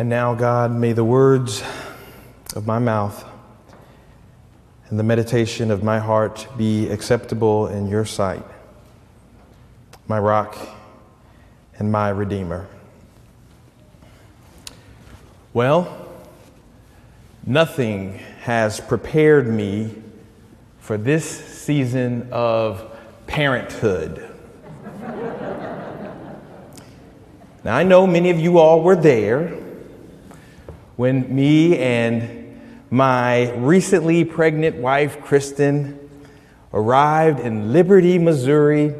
And now, God, may the words of my mouth and the meditation of my heart be acceptable in your sight, my rock and my redeemer. Well, nothing has prepared me for this season of parenthood. now, I know many of you all were there when me and my recently pregnant wife, Kristen, arrived in Liberty, Missouri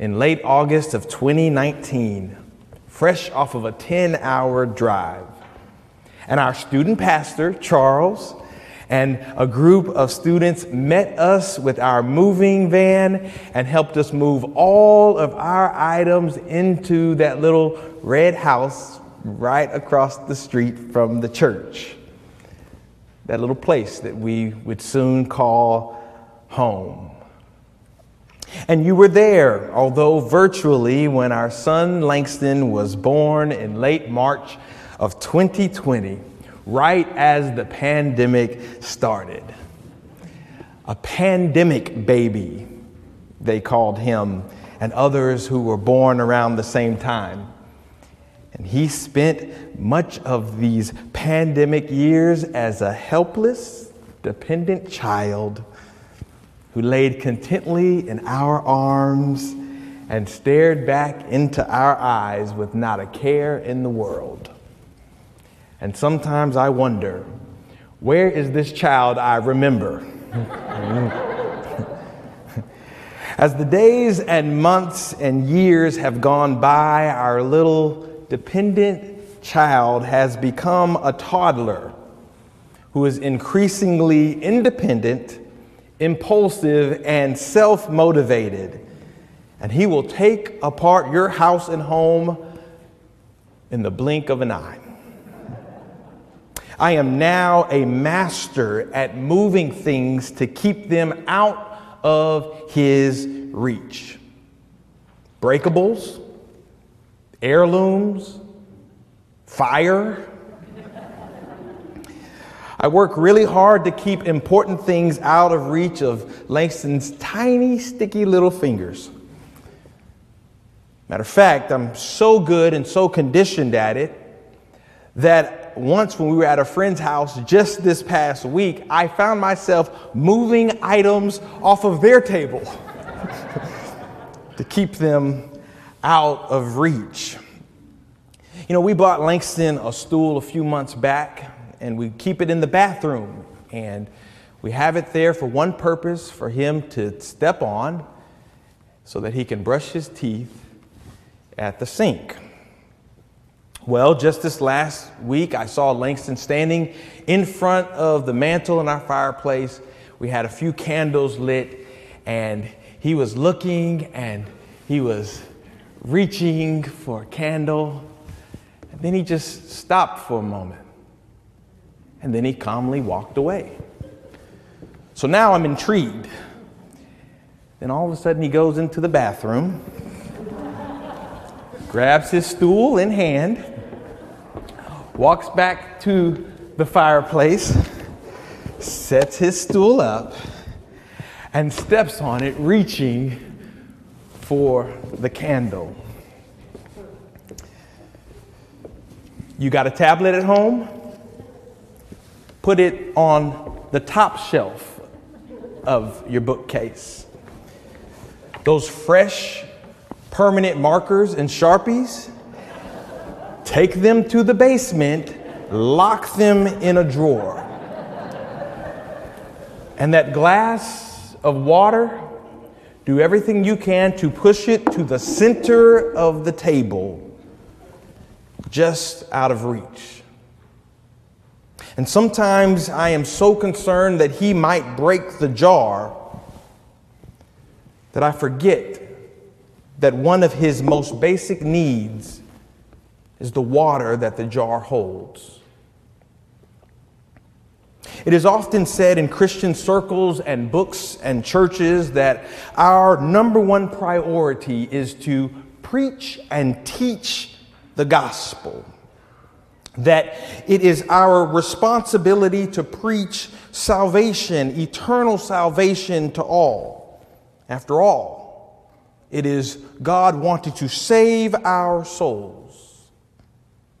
in late August of 2019, fresh off of a 10 hour drive. And our student pastor, Charles, and a group of students met us with our moving van and helped us move all of our items into that little red house right across the street from the church. That little place that we would soon call home. And you were there, although virtually, when our son Langston was born in late March of 2020, right as the pandemic started. A pandemic baby, they called him, and others who were born around the same time. And he spent much of these pandemic years as a helpless, dependent child who laid contently in our arms and stared back into our eyes with not a care in the world. And sometimes I wonder, where is this child I remember? As the days and months and years have gone by, our little dependent child has become a toddler who is increasingly independent, impulsive, and self motivated. And he will take apart your house and home in the blink of an eye. I am now a master at moving things to keep them out of his reach. Breakables, heirlooms, fire. I work really hard to keep important things out of reach of Langston's tiny, sticky little fingers. Matter of fact, I'm so good and so conditioned at it that once when we were at a friend's house just this past week, I found myself moving items off of their table to keep them out of reach. You know, we bought Langston a stool a few months back, and we keep it in the bathroom. And we have it there for one purpose for him to step on so that he can brush his teeth at the sink. Well, just this last week, I saw Langston standing in front of the mantle in our fireplace. We had a few candles lit, and he was looking and he was reaching for a candle. And then he just stopped for a moment. And then he calmly walked away. So now I'm intrigued. Then all of a sudden he goes into the bathroom, grabs his stool in hand, walks back to the fireplace, sets his stool up, and steps on it, reaching for the candle. You got a tablet at home? Put it on the top shelf of your bookcase. Those fresh, permanent markers and sharpies, take them to the basement, lock them in a drawer. And that glass of water, do everything you can to push it to the center of the table just out of reach. And sometimes I am so concerned that he might break the jar that I forget that one of his most basic needs is the water that the jar holds. It is often said in Christian circles and books and churches that our number one priority is to preach and teach the gospel. that it is our responsibility to preach salvation, eternal salvation to all. After all, it is God wanting to save our souls.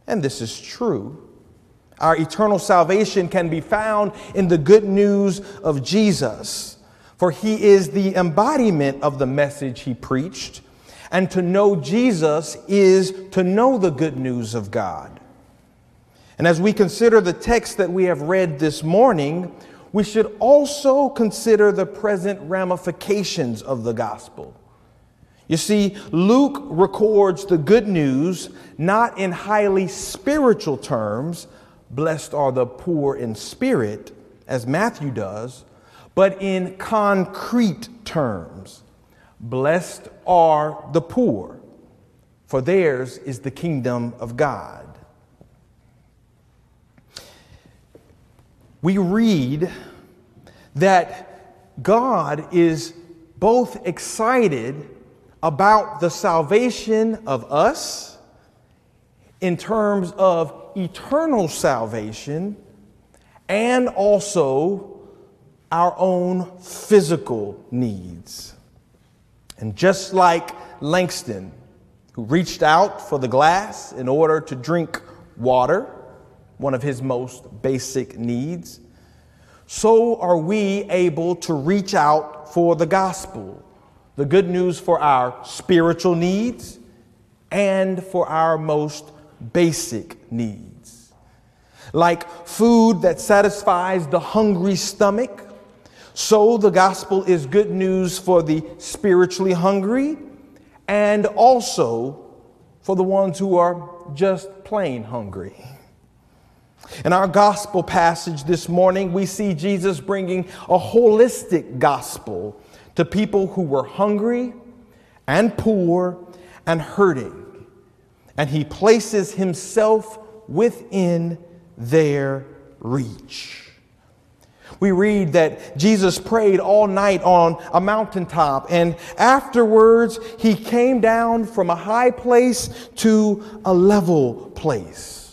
And this is true. Our eternal salvation can be found in the good news of Jesus, for he is the embodiment of the message he preached. And to know Jesus is to know the good news of God. And as we consider the text that we have read this morning, we should also consider the present ramifications of the gospel. You see, Luke records the good news not in highly spiritual terms, blessed are the poor in spirit, as Matthew does, but in concrete terms. Blessed are the poor, for theirs is the kingdom of God. We read that God is both excited about the salvation of us in terms of eternal salvation and also our own physical needs. And just like Langston, who reached out for the glass in order to drink water, one of his most basic needs, so are we able to reach out for the gospel, the good news for our spiritual needs and for our most basic needs. Like food that satisfies the hungry stomach, so the gospel is good news for the spiritually hungry and also for the ones who are just plain hungry. In our gospel passage this morning, we see Jesus bringing a holistic gospel to people who were hungry and poor and hurting and he places himself within their reach. We read that Jesus prayed all night on a mountaintop, and afterwards he came down from a high place to a level place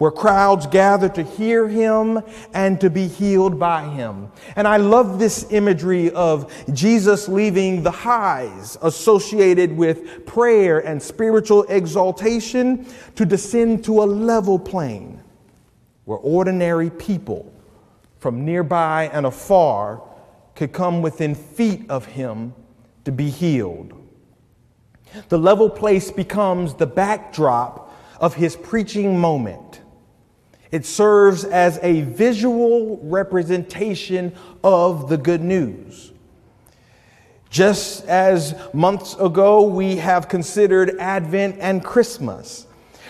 where crowds gather to hear him and to be healed by him. And I love this imagery of Jesus leaving the highs associated with prayer and spiritual exaltation to descend to a level plane where ordinary people from nearby and afar could come within feet of him to be healed. The level place becomes the backdrop of his preaching moment it serves as a visual representation of the good news. Just as months ago we have considered Advent and Christmas,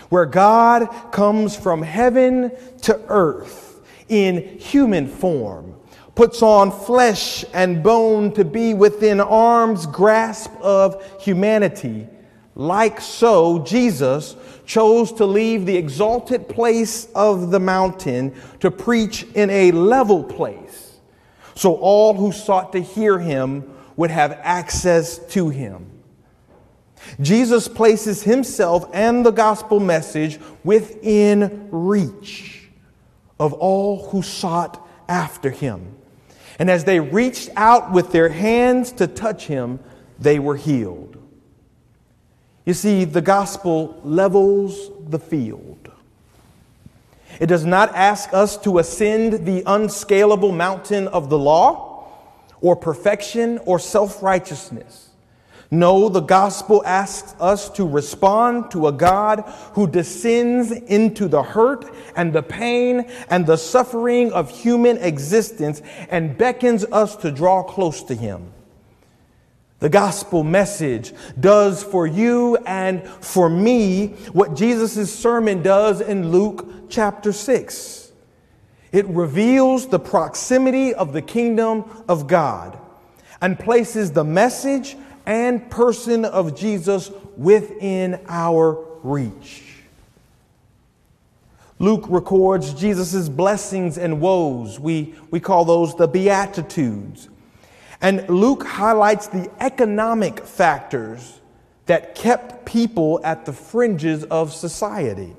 where God comes from heaven to earth in human form, puts on flesh and bone to be within arm's grasp of humanity. Like so, Jesus chose to leave the exalted place of the mountain to preach in a level place, so all who sought to hear him would have access to him. Jesus places himself and the gospel message within reach of all who sought after him. And as they reached out with their hands to touch him, they were healed. You see, the gospel levels the field. It does not ask us to ascend the unscalable mountain of the law or perfection or self righteousness. No, the gospel asks us to respond to a God who descends into the hurt and the pain and the suffering of human existence and beckons us to draw close to him. The gospel message does for you and for me what Jesus' sermon does in Luke chapter 6. It reveals the proximity of the kingdom of God and places the message and person of Jesus within our reach. Luke records Jesus' blessings and woes. We, we call those the Beatitudes. And Luke highlights the economic factors that kept people at the fringes of society.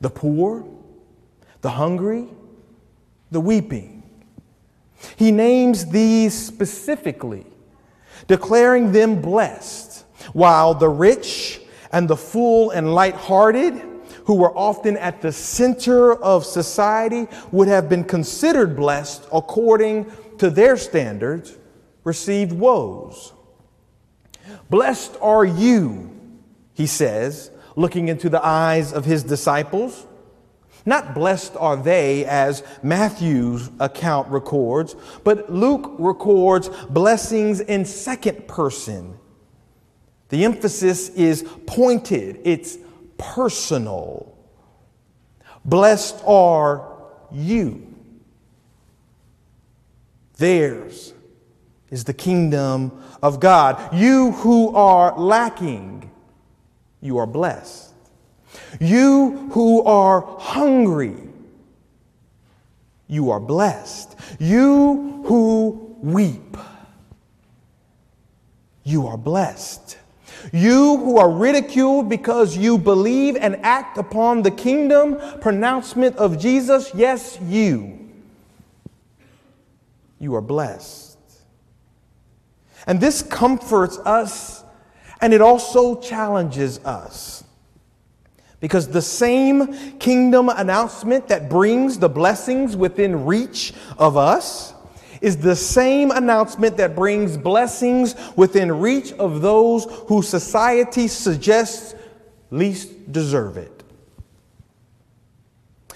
the poor, the hungry, the weeping. He names these specifically, declaring them blessed, while the rich and the full and light-hearted, who were often at the center of society, would have been considered blessed according to their standards, received woes. Blessed are you, he says, looking into the eyes of his disciples. Not blessed are they, as Matthew's account records, but Luke records blessings in second person. The emphasis is pointed, it's personal. Blessed are you. Theirs is the kingdom of God. You who are lacking, you are blessed. You who are hungry, you are blessed. You who weep, you are blessed. You who are ridiculed because you believe and act upon the kingdom pronouncement of Jesus, yes, you, you are blessed. And this comforts us and it also challenges us. Because the same kingdom announcement that brings the blessings within reach of us is the same announcement that brings blessings within reach of those who society suggests least deserve it.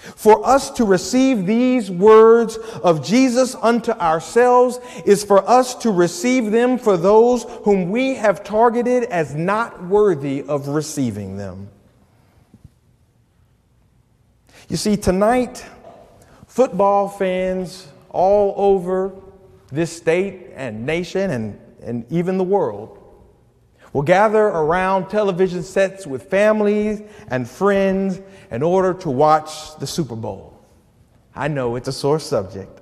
For us to receive these words of Jesus unto ourselves is for us to receive them for those whom we have targeted as not worthy of receiving them. You see, tonight, football fans all over this state and nation and, and even the world will gather around television sets with families and friends in order to watch the Super Bowl. I know it's a sore subject.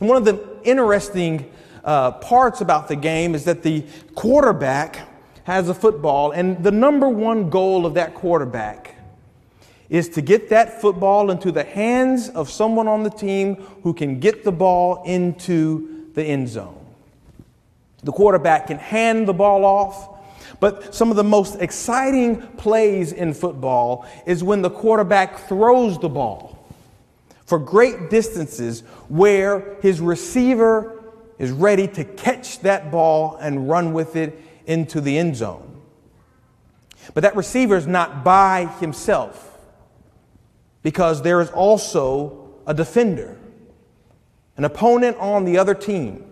And one of the interesting uh, parts about the game is that the quarterback has a football, and the number one goal of that quarterback is to get that football into the hands of someone on the team who can get the ball into the end zone. The quarterback can hand the ball off. But some of the most exciting plays in football is when the quarterback throws the ball for great distances where his receiver is ready to catch that ball and run with it into the end zone. But that receiver is not by himself because there is also a defender, an opponent on the other team.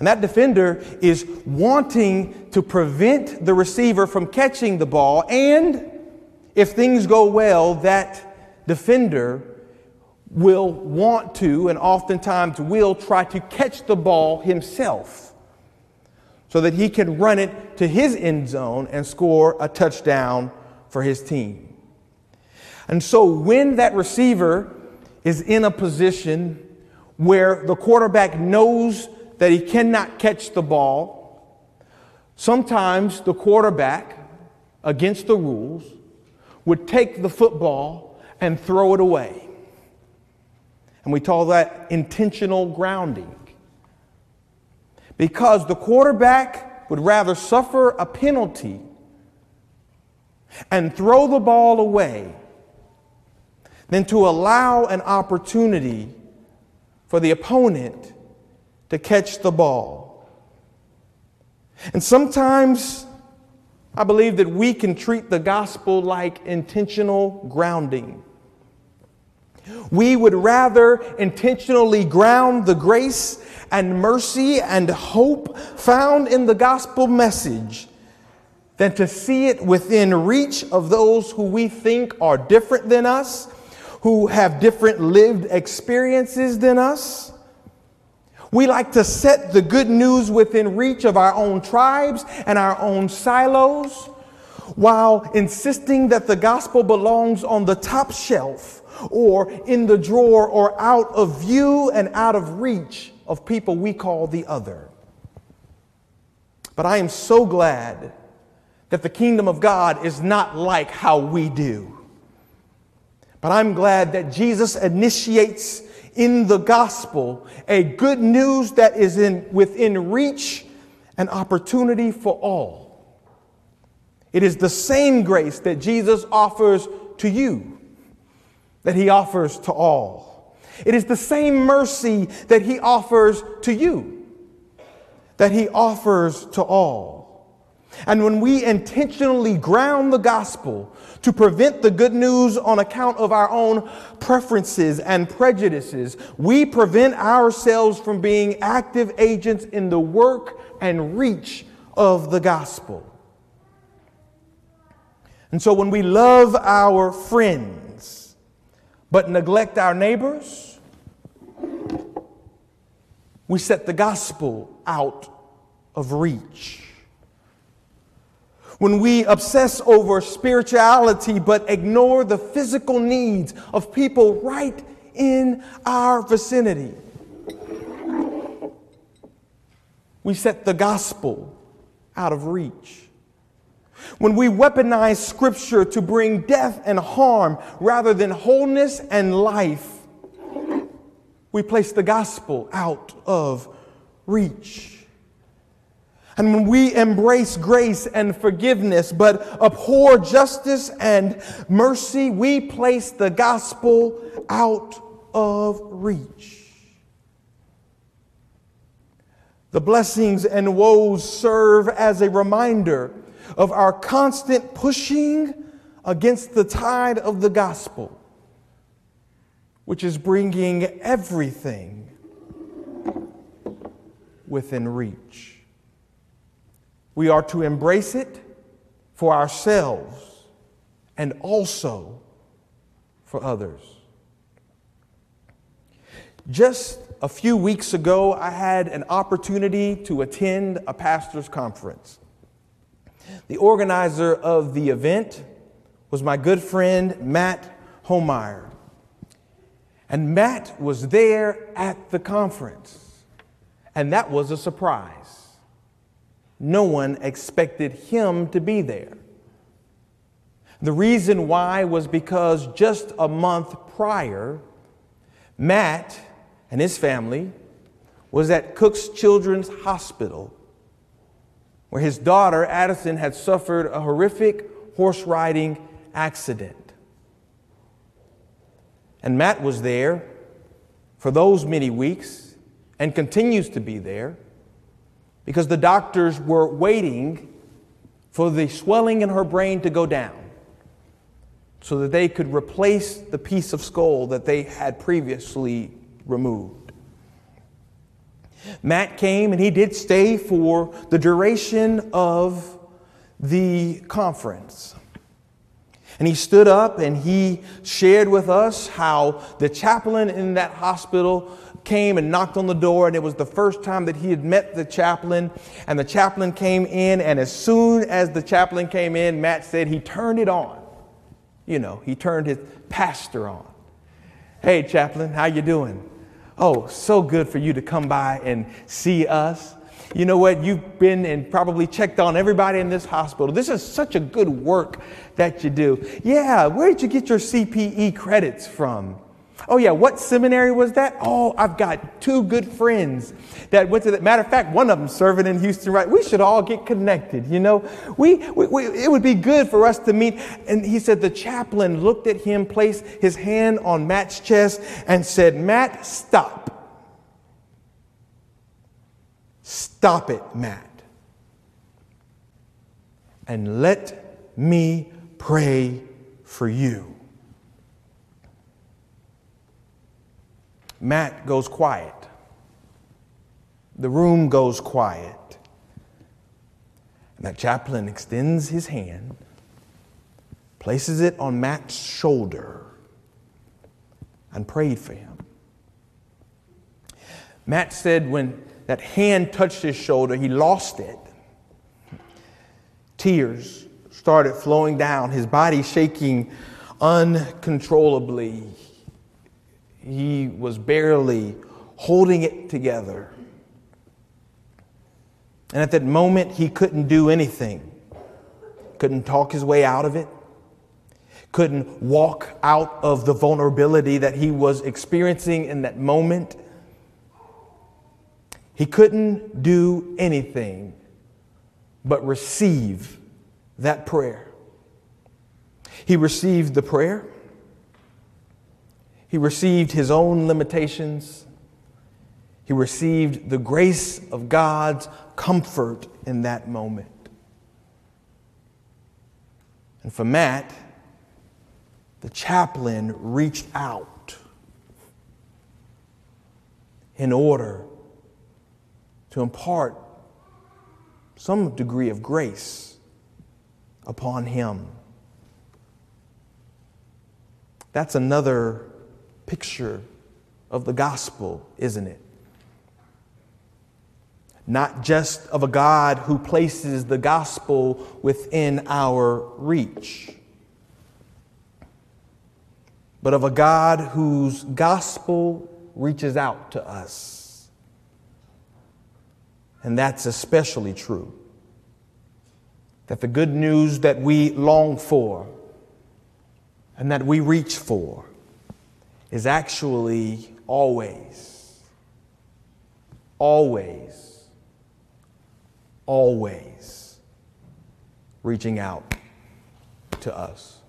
And that defender is wanting to prevent the receiver from catching the ball. And if things go well, that defender will want to and oftentimes will try to catch the ball himself so that he can run it to his end zone and score a touchdown for his team. And so when that receiver is in a position where the quarterback knows that he cannot catch the ball. Sometimes the quarterback, against the rules, would take the football and throw it away. And we call that intentional grounding. Because the quarterback would rather suffer a penalty and throw the ball away than to allow an opportunity for the opponent to catch the ball. And sometimes I believe that we can treat the gospel like intentional grounding. We would rather intentionally ground the grace and mercy and hope found in the gospel message than to see it within reach of those who we think are different than us, who have different lived experiences than us we like to set the good news within reach of our own tribes and our own silos while insisting that the gospel belongs on the top shelf or in the drawer or out of view and out of reach of people we call the other. But I am so glad that the kingdom of God is not like how we do. But I'm glad that Jesus initiates in the gospel a good news that is in, within reach and opportunity for all. It is the same grace that Jesus offers to you that he offers to all. It is the same mercy that he offers to you that he offers to all. And when we intentionally ground the gospel to prevent the good news on account of our own preferences and prejudices, we prevent ourselves from being active agents in the work and reach of the gospel. And so when we love our friends but neglect our neighbors, we set the gospel out of reach when we obsess over spirituality but ignore the physical needs of people right in our vicinity. We set the gospel out of reach. When we weaponize scripture to bring death and harm rather than wholeness and life, we place the gospel out of reach. And when we embrace grace and forgiveness, but abhor justice and mercy, we place the gospel out of reach. The blessings and woes serve as a reminder of our constant pushing against the tide of the gospel, which is bringing everything within reach. We are to embrace it for ourselves and also for others. Just a few weeks ago, I had an opportunity to attend a pastor's conference. The organizer of the event was my good friend Matt Homeyer. And Matt was there at the conference. And that was a surprise no one expected him to be there. The reason why was because just a month prior, Matt and his family was at Cook's Children's Hospital, where his daughter, Addison, had suffered a horrific horse riding accident. And Matt was there for those many weeks and continues to be there because the doctors were waiting for the swelling in her brain to go down so that they could replace the piece of skull that they had previously removed. Matt came and he did stay for the duration of the conference. And he stood up and he shared with us how the chaplain in that hospital came and knocked on the door, and it was the first time that he had met the chaplain. And the chaplain came in, and as soon as the chaplain came in, Matt said he turned it on. You know, he turned his pastor on. Hey, chaplain, how you doing? Oh, so good for you to come by and see us. You know what? You've been and probably checked on everybody in this hospital. This is such a good work that you do. Yeah, where did you get your CPE credits from? Oh, yeah, what seminary was that? Oh, I've got two good friends that went to that. Matter of fact, one of them serving in Houston, right? We should all get connected, you know? We, we, we, it would be good for us to meet. And he said the chaplain looked at him, placed his hand on Matt's chest, and said, Matt, stop. Stop it, Matt. And let me pray for you. Matt goes quiet. The room goes quiet. And that chaplain extends his hand, places it on Matt's shoulder, and prayed for him. Matt said when that hand touched his shoulder, he lost it. Tears started flowing down, his body shaking uncontrollably he was barely holding it together. And at that moment, he couldn't do anything. couldn't talk his way out of it, couldn't walk out of the vulnerability that he was experiencing in that moment. He couldn't do anything but receive that prayer. He received the prayer. He received his own limitations. He received the grace of God's comfort in that moment. And for Matt, the chaplain reached out in order to impart some degree of grace upon him. That's another picture of the gospel, isn't it? Not just of a God who places the gospel within our reach, but of a God whose gospel reaches out to us. And that's especially true. That the good news that we long for and that we reach for is actually always, always, always reaching out to us.